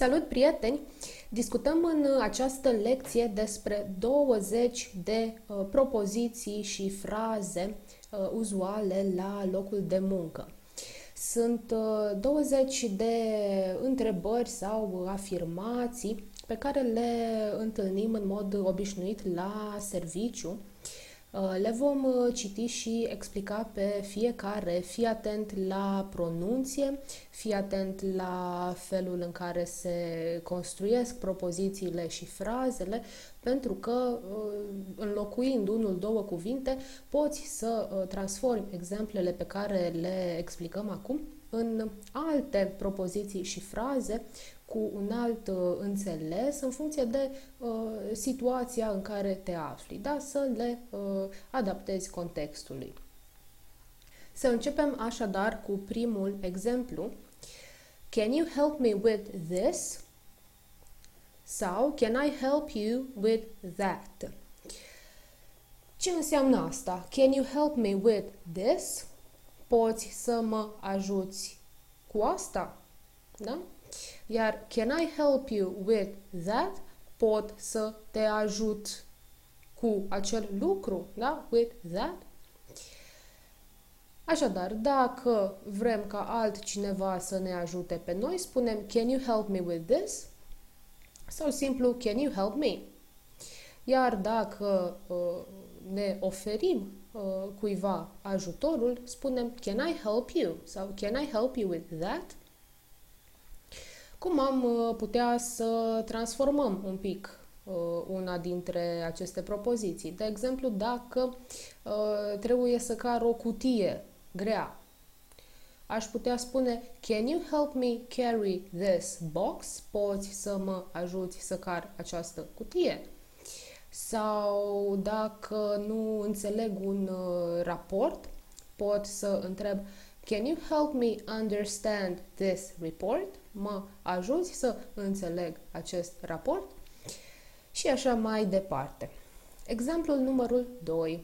Salut, prieteni! Discutăm în această lecție despre 20 de uh, propoziții și fraze uh, uzuale la locul de muncă. Sunt uh, 20 de întrebări sau afirmații pe care le întâlnim în mod obișnuit la serviciu Uh, le vom uh, citi și explica pe fiecare. Fii atent la pronunție, fii atent la felul în care se construiesc propozițiile și frazele, pentru că uh, înlocuind unul, două cuvinte, poți să transformi exemplele pe care le explicăm acum în alte propoziții și fraze cu un alt uh, înțeles în funcție de uh, situația în care te afli, da? să le uh, adaptezi contextului. Să începem așadar cu primul exemplu. Can you help me with this? Sau Can I help you with that? Ce înseamnă asta? Can you help me with this? Poți să mă ajuți cu asta? Da? Iar can I help you with that? Pot să te ajut cu acel lucru, da? With that. Așadar, dacă vrem ca altcineva să ne ajute pe noi, spunem Can you help me with this? Sau simplu Can you help me? Iar dacă uh, ne oferim uh, cuiva ajutorul, spunem Can I help you? Sau Can I help you with that? Cum am uh, putea să transformăm un pic uh, una dintre aceste propoziții? De exemplu, dacă uh, trebuie să car o cutie grea, aș putea spune Can you help me carry this box? Poți să mă ajuți să car această cutie? Sau dacă nu înțeleg un raport, pot să întreb Can you help me understand this report? Mă ajuți să înțeleg acest raport? Și așa mai departe. Exemplul numărul 2.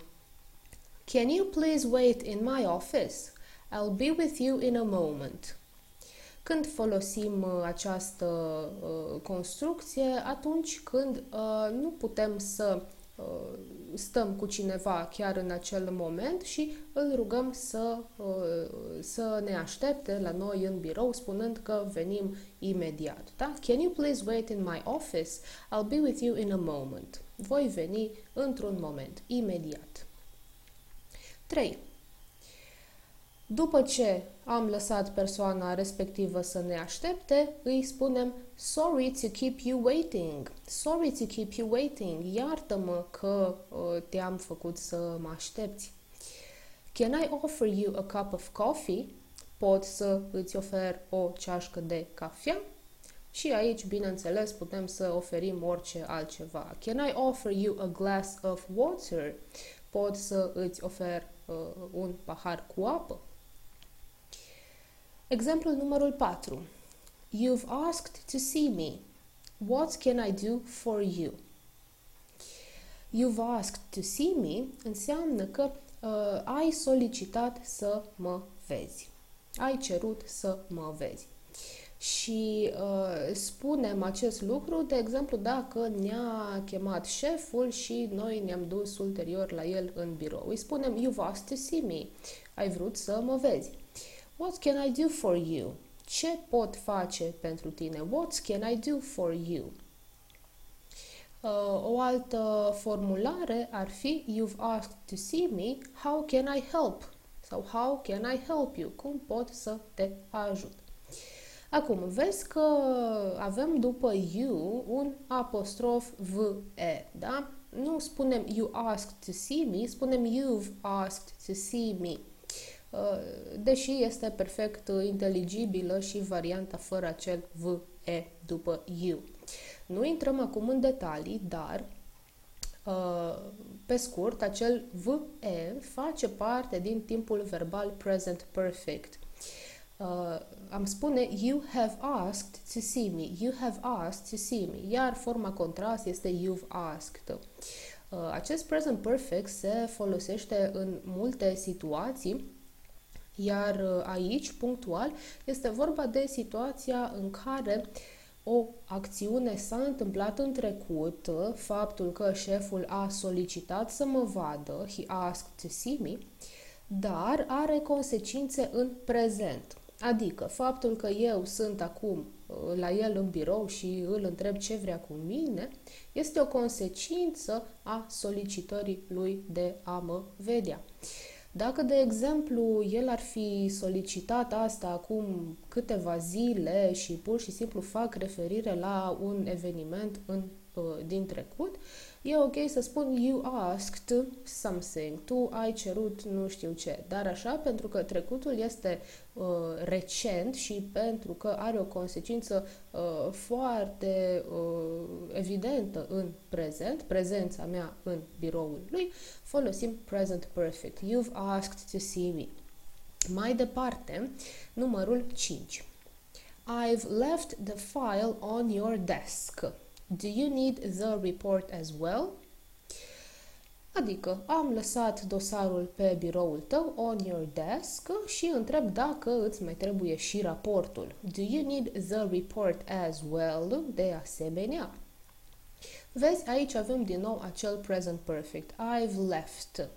Can you please wait in my office? I'll be with you in a moment. Când folosim uh, această uh, construcție, atunci când uh, nu putem să Uh, stăm cu cineva chiar în acel moment și îl rugăm să, uh, să ne aștepte la noi în birou spunând că venim imediat. Da? Can you please wait in my office? I'll be with you in a moment. Voi veni într-un moment, imediat. 3. După ce am lăsat persoana respectivă să ne aștepte, îi spunem Sorry to keep you waiting. Sorry to keep you waiting. Iartă-mă că uh, te-am făcut să mă aștepți. Can I offer you a cup of coffee? Pot să îți ofer o ceașcă de cafea? Și aici, bineînțeles, putem să oferim orice altceva. Can I offer you a glass of water? Pot să îți ofer uh, un pahar cu apă? Exemplul numărul 4. You've asked to see me. What can I do for you? You've asked to see me înseamnă că uh, ai solicitat să mă vezi. Ai cerut să mă vezi. Și uh, spunem acest lucru, de exemplu, dacă ne-a chemat șeful și noi ne-am dus ulterior la el în birou. Îi spunem, you've asked to see me. Ai vrut să mă vezi. What can I do for you? Ce pot face pentru tine? What can I do for you? Uh, o altă formulare ar fi You've asked to see me, how can I help? Sau how can I help you? Cum pot să te ajut? Acum, vezi că avem după you un apostrof V-E, da? Nu spunem you asked to see me, spunem you've asked to see me. Uh, deși este perfect inteligibilă și varianta fără acel V-E după U. Nu intrăm acum în detalii, dar uh, pe scurt, acel V-E face parte din timpul verbal present perfect. Uh, am spune you have asked to see me, you have asked to see me, iar forma contrast este you've asked. Uh, acest present perfect se folosește în multe situații iar uh, aici, punctual, este vorba de situația în care o acțiune s-a întâmplat în trecut, faptul că șeful a solicitat să mă vadă, he asked to see me, dar are consecințe în prezent. Adică faptul că eu sunt acum uh, la el în birou și îl întreb ce vrea cu mine, este o consecință a solicitării lui de a mă vedea. Dacă, de exemplu, el ar fi solicitat asta acum câteva zile și pur și simplu fac referire la un eveniment în, uh, din trecut, e ok să spun you asked something, tu ai cerut nu știu ce, dar așa pentru că trecutul este uh, recent și pentru că are o consecință uh, foarte uh, evidentă în prezent, prezența mea în biroul lui, folosim present perfect. You've asked to see me. Mai departe, numărul 5. I've left the file on your desk. Do you need the report as well? Adică am lăsat dosarul pe biroul tău on your desk și întreb dacă îți mai trebuie și raportul. Do you need the report as well? De asemenea. Vezi, aici avem din nou acel present perfect. I've left.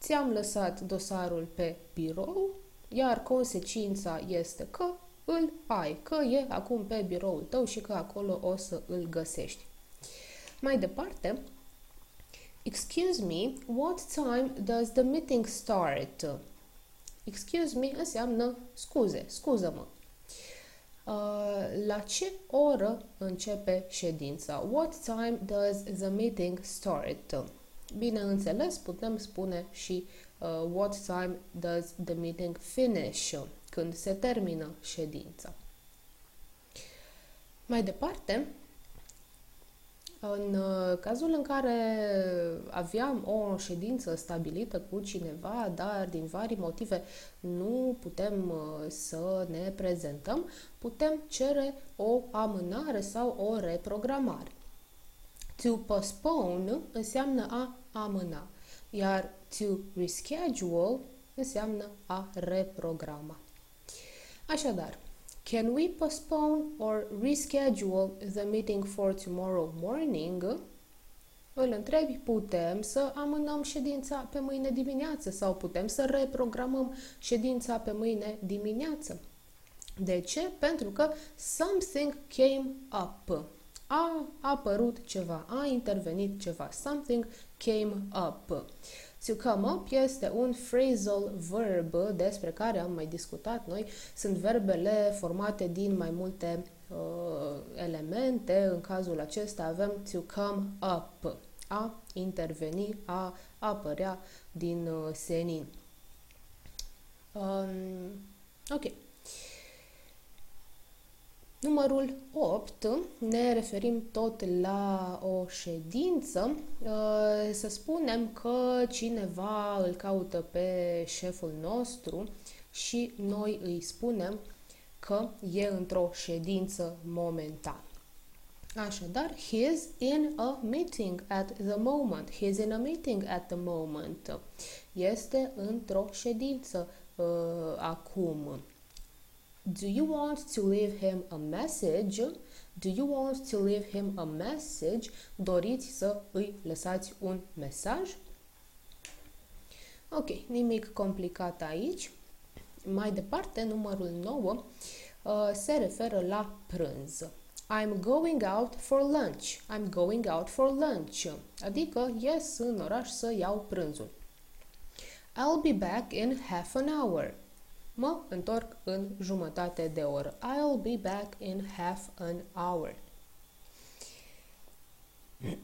Ți-am lăsat dosarul pe birou, iar consecința este că îl ai, că e acum pe biroul tău și că acolo o să îl găsești. Mai departe, Excuse me, what time does the meeting start? Excuse me înseamnă scuze, scuză-mă. Uh, la ce oră începe ședința? What time does the meeting start? Bineînțeles, putem spune și uh, what time does the meeting finish? când se termină ședința. Mai departe, în uh, cazul în care aveam o ședință stabilită cu cineva, dar din vari motive nu putem uh, să ne prezentăm, putem cere o amânare sau o reprogramare. To postpone înseamnă a amâna, iar to reschedule înseamnă a reprograma. Așadar, can we postpone or reschedule the meeting for tomorrow morning? Îl întrebi, putem să amânăm ședința pe mâine dimineață sau putem să reprogramăm ședința pe mâine dimineață. De ce? Pentru că something came up. A apărut ceva, a intervenit ceva. Something came up. To come up este un phrasal verb despre care am mai discutat noi. Sunt verbele formate din mai multe uh, elemente. În cazul acesta avem to come up, a interveni, a apărea din uh, senin. Um, ok. Numărul 8, ne referim tot la o ședință. Uh, să spunem că cineva îl caută pe șeful nostru și noi îi spunem că e într-o ședință momentan. Așadar, he's in a meeting at the moment. He's in a meeting at the moment. Este într-o ședință uh, acum. Do you want to leave him a message? Do you want to leave him a message? Doriți să îi lăsați un mesaj? Ok, nimic complicat aici. Mai departe, numărul 9 uh, se referă la prânz. I'm going out for lunch. I'm going out for lunch. Adică ies în oraș să iau prânzul. I'll be back in half an hour. Mă întorc în jumătate de oră. I'll be back in half an hour.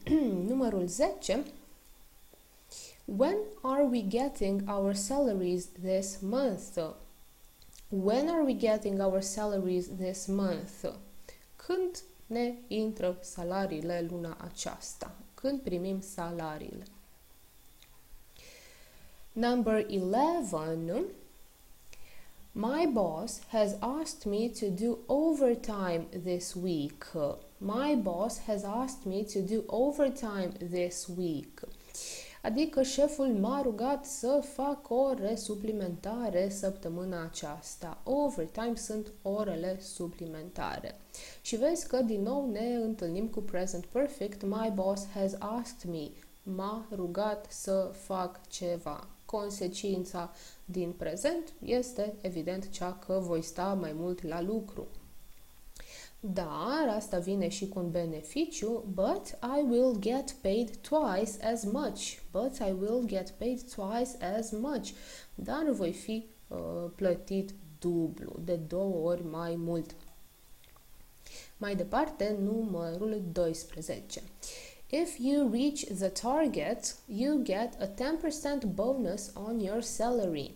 Numărul 10. When are we getting our salaries this month? When are we getting our salaries this month? Când ne intră salariile luna aceasta? Când primim salariile? Number 11. My boss has asked me to do overtime this week. My boss has asked me to do overtime this week. Adică șeful m-a rugat să fac ore suplimentare săptămâna aceasta. Overtime sunt orele suplimentare. Și vezi că din nou ne întâlnim cu present perfect. My boss has asked me. M-a rugat să fac ceva. Consecința din prezent este evident cea că voi sta mai mult la lucru. Dar asta vine și cu un beneficiu, but I will get paid twice as much. But I will get paid twice as much. Dar voi fi uh, plătit dublu, de două ori mai mult. Mai departe, numărul 12. If you reach the target, you get a 10% bonus on your salary.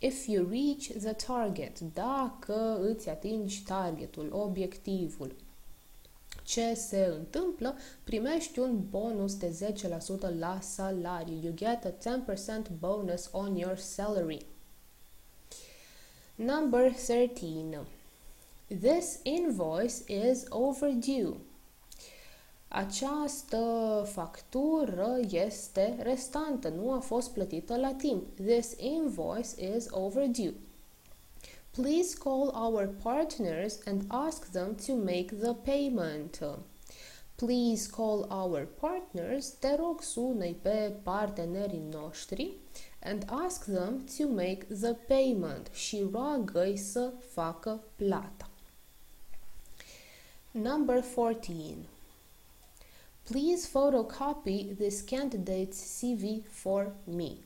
If you reach the target, dacă îți atingi targetul, obiectivul, ce se întâmplă? Primești un bonus de 10% la salariu. You get a 10% bonus on your salary. Number 13. This invoice is overdue. Această factură este restantă, nu a fost plătită la timp. This invoice is overdue. Please call our partners and ask them to make the payment. Please call our partners, te rog sună pe partenerii noștri and ask them to make the payment și roagă să facă plata. Number 14. Please photocopy this candidate's CV for me.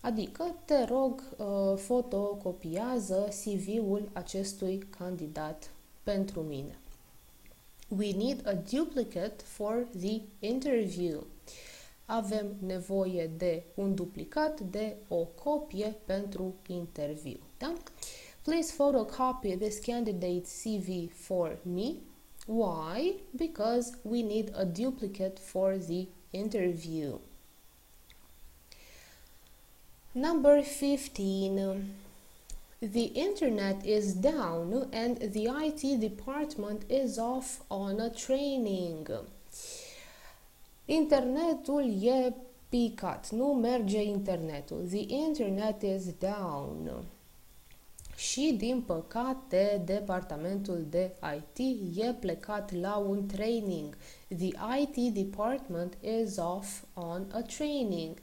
Adică, te rog, uh, fotocopiază CV-ul acestui candidat pentru mine. We need a duplicate for the interview. Avem nevoie de un duplicat, de o copie pentru interviu. Da? Please photocopy this candidate's CV for me Why? Because we need a duplicate for the interview. Number 15. The internet is down and the IT department is off on a training. Internetul e picat, nu merge internetul. The internet is down și, din păcate, departamentul de IT e plecat la un training. The IT department is off on a training.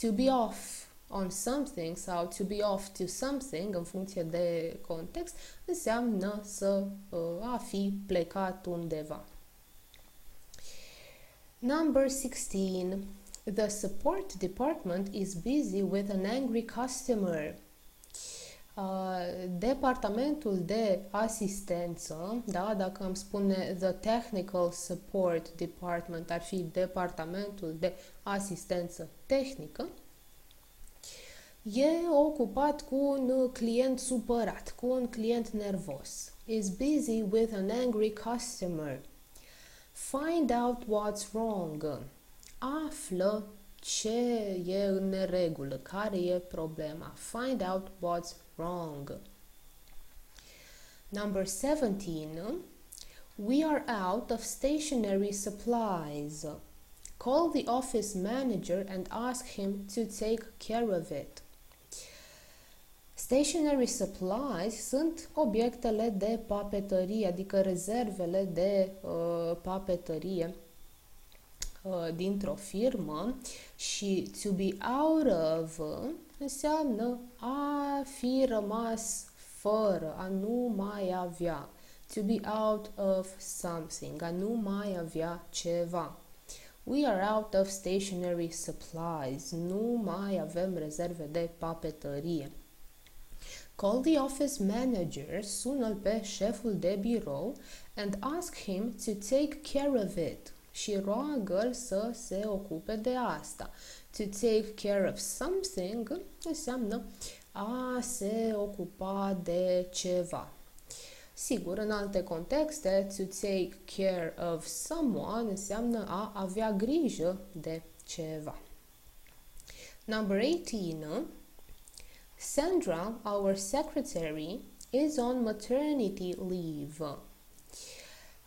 To be off on something sau to be off to something, în funcție de context, înseamnă să uh, a fi plecat undeva. Number 16. The support department is busy with an angry customer. Departamentul de asistență, da, dacă am spune The Technical Support Department, ar fi departamentul de asistență tehnică, e ocupat cu un client supărat, cu un client nervos. Is busy with an angry customer. Find out what's wrong. Află ce e în neregulă, care e problema. Find out what's wrong. Number 17. We are out of stationery supplies. Call the office manager and ask him to take care of it. Stationery supplies sunt obiectele de papetărie, adică rezervele de uh, papetărie uh, dintr-o firmă și to be out of înseamnă a fi rămas fără, a nu mai avea. To be out of something, a nu mai avea ceva. We are out of stationery supplies. Nu mai avem rezerve de papetărie. Call the office manager, sună pe șeful de birou and ask him to take care of it și roagă-l să se ocupe de asta. To take care of something înseamnă a se ocupa de ceva. Sigur, în alte contexte, to take care of someone înseamnă a avea grijă de ceva. Number 18. Sandra, our secretary, is on maternity leave.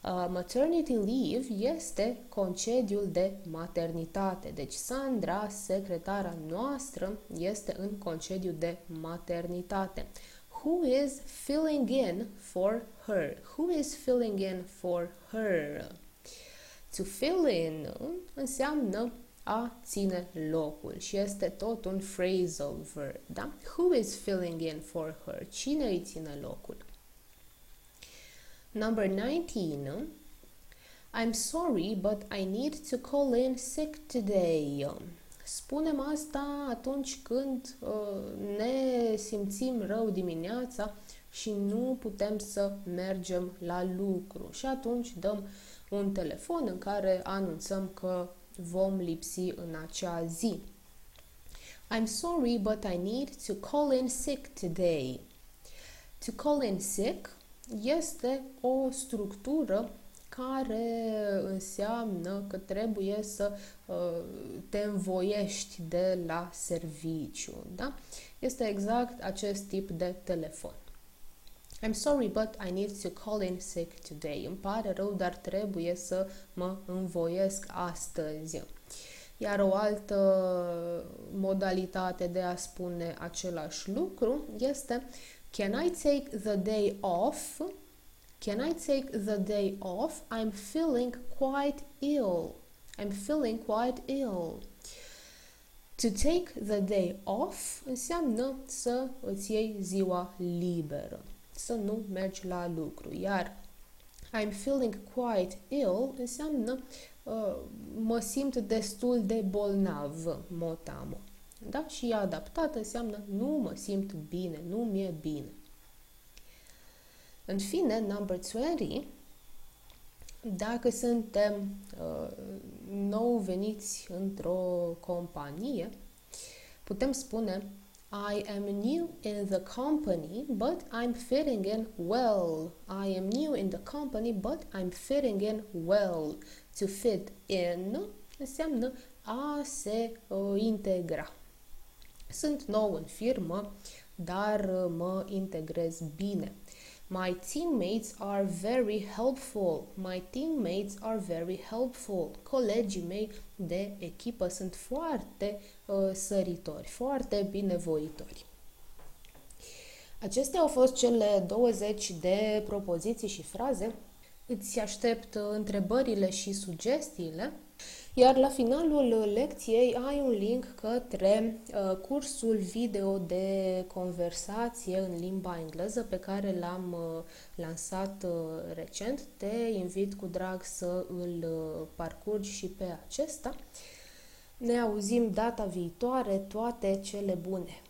Uh, maternity leave este concediul de maternitate. Deci Sandra, secretara noastră, este în concediu de maternitate. Who is filling in for her? Who is filling in for her? To fill in înseamnă a ține locul și este tot un phrasal verb, da? Who is filling in for her? Cine îi ține locul? Number 19. I'm sorry, but I need to call in sick today. Spunem asta atunci când uh, ne simțim rău dimineața și nu putem să mergem la lucru. Și atunci dăm un telefon în care anunțăm că vom lipsi în acea zi. I'm sorry, but I need to call in sick today. To call in sick este o structură care înseamnă că trebuie să uh, te învoiești de la serviciu. Da? Este exact acest tip de telefon. I'm sorry, but I need to call in sick today. Îmi pare rău, dar trebuie să mă învoiesc astăzi. Iar o altă modalitate de a spune același lucru este Can I take the day off? Can I take the day off? I'm feeling quite ill. I'm feeling quite ill. To take the day off înseamnă să îți iei ziua liberă să nu mergi la lucru. Iar I'm feeling quite ill înseamnă uh, mă simt destul de bolnav, motamo. Da? Și adaptat înseamnă nu mă simt bine, nu mi-e bine. În fine, number 20, dacă suntem uh, nou veniți într-o companie, putem spune I am new in the company, but I'm fitting in well. I am new in the company, but I'm fitting in well. To fit in înseamnă a se uh, integra. Sunt nou în firmă, dar uh, mă integrez bine. My teammates are very helpful. My teammates are very helpful. Colegii mei de echipă sunt foarte uh, săritori, foarte binevoitori. Acestea au fost cele 20 de propoziții și fraze. Îți aștept întrebările și sugestiile iar la finalul lecției ai un link către uh, cursul video de conversație în limba engleză pe care l-am uh, lansat uh, recent. Te invit cu drag să îl uh, parcurgi și pe acesta. Ne auzim data viitoare, toate cele bune!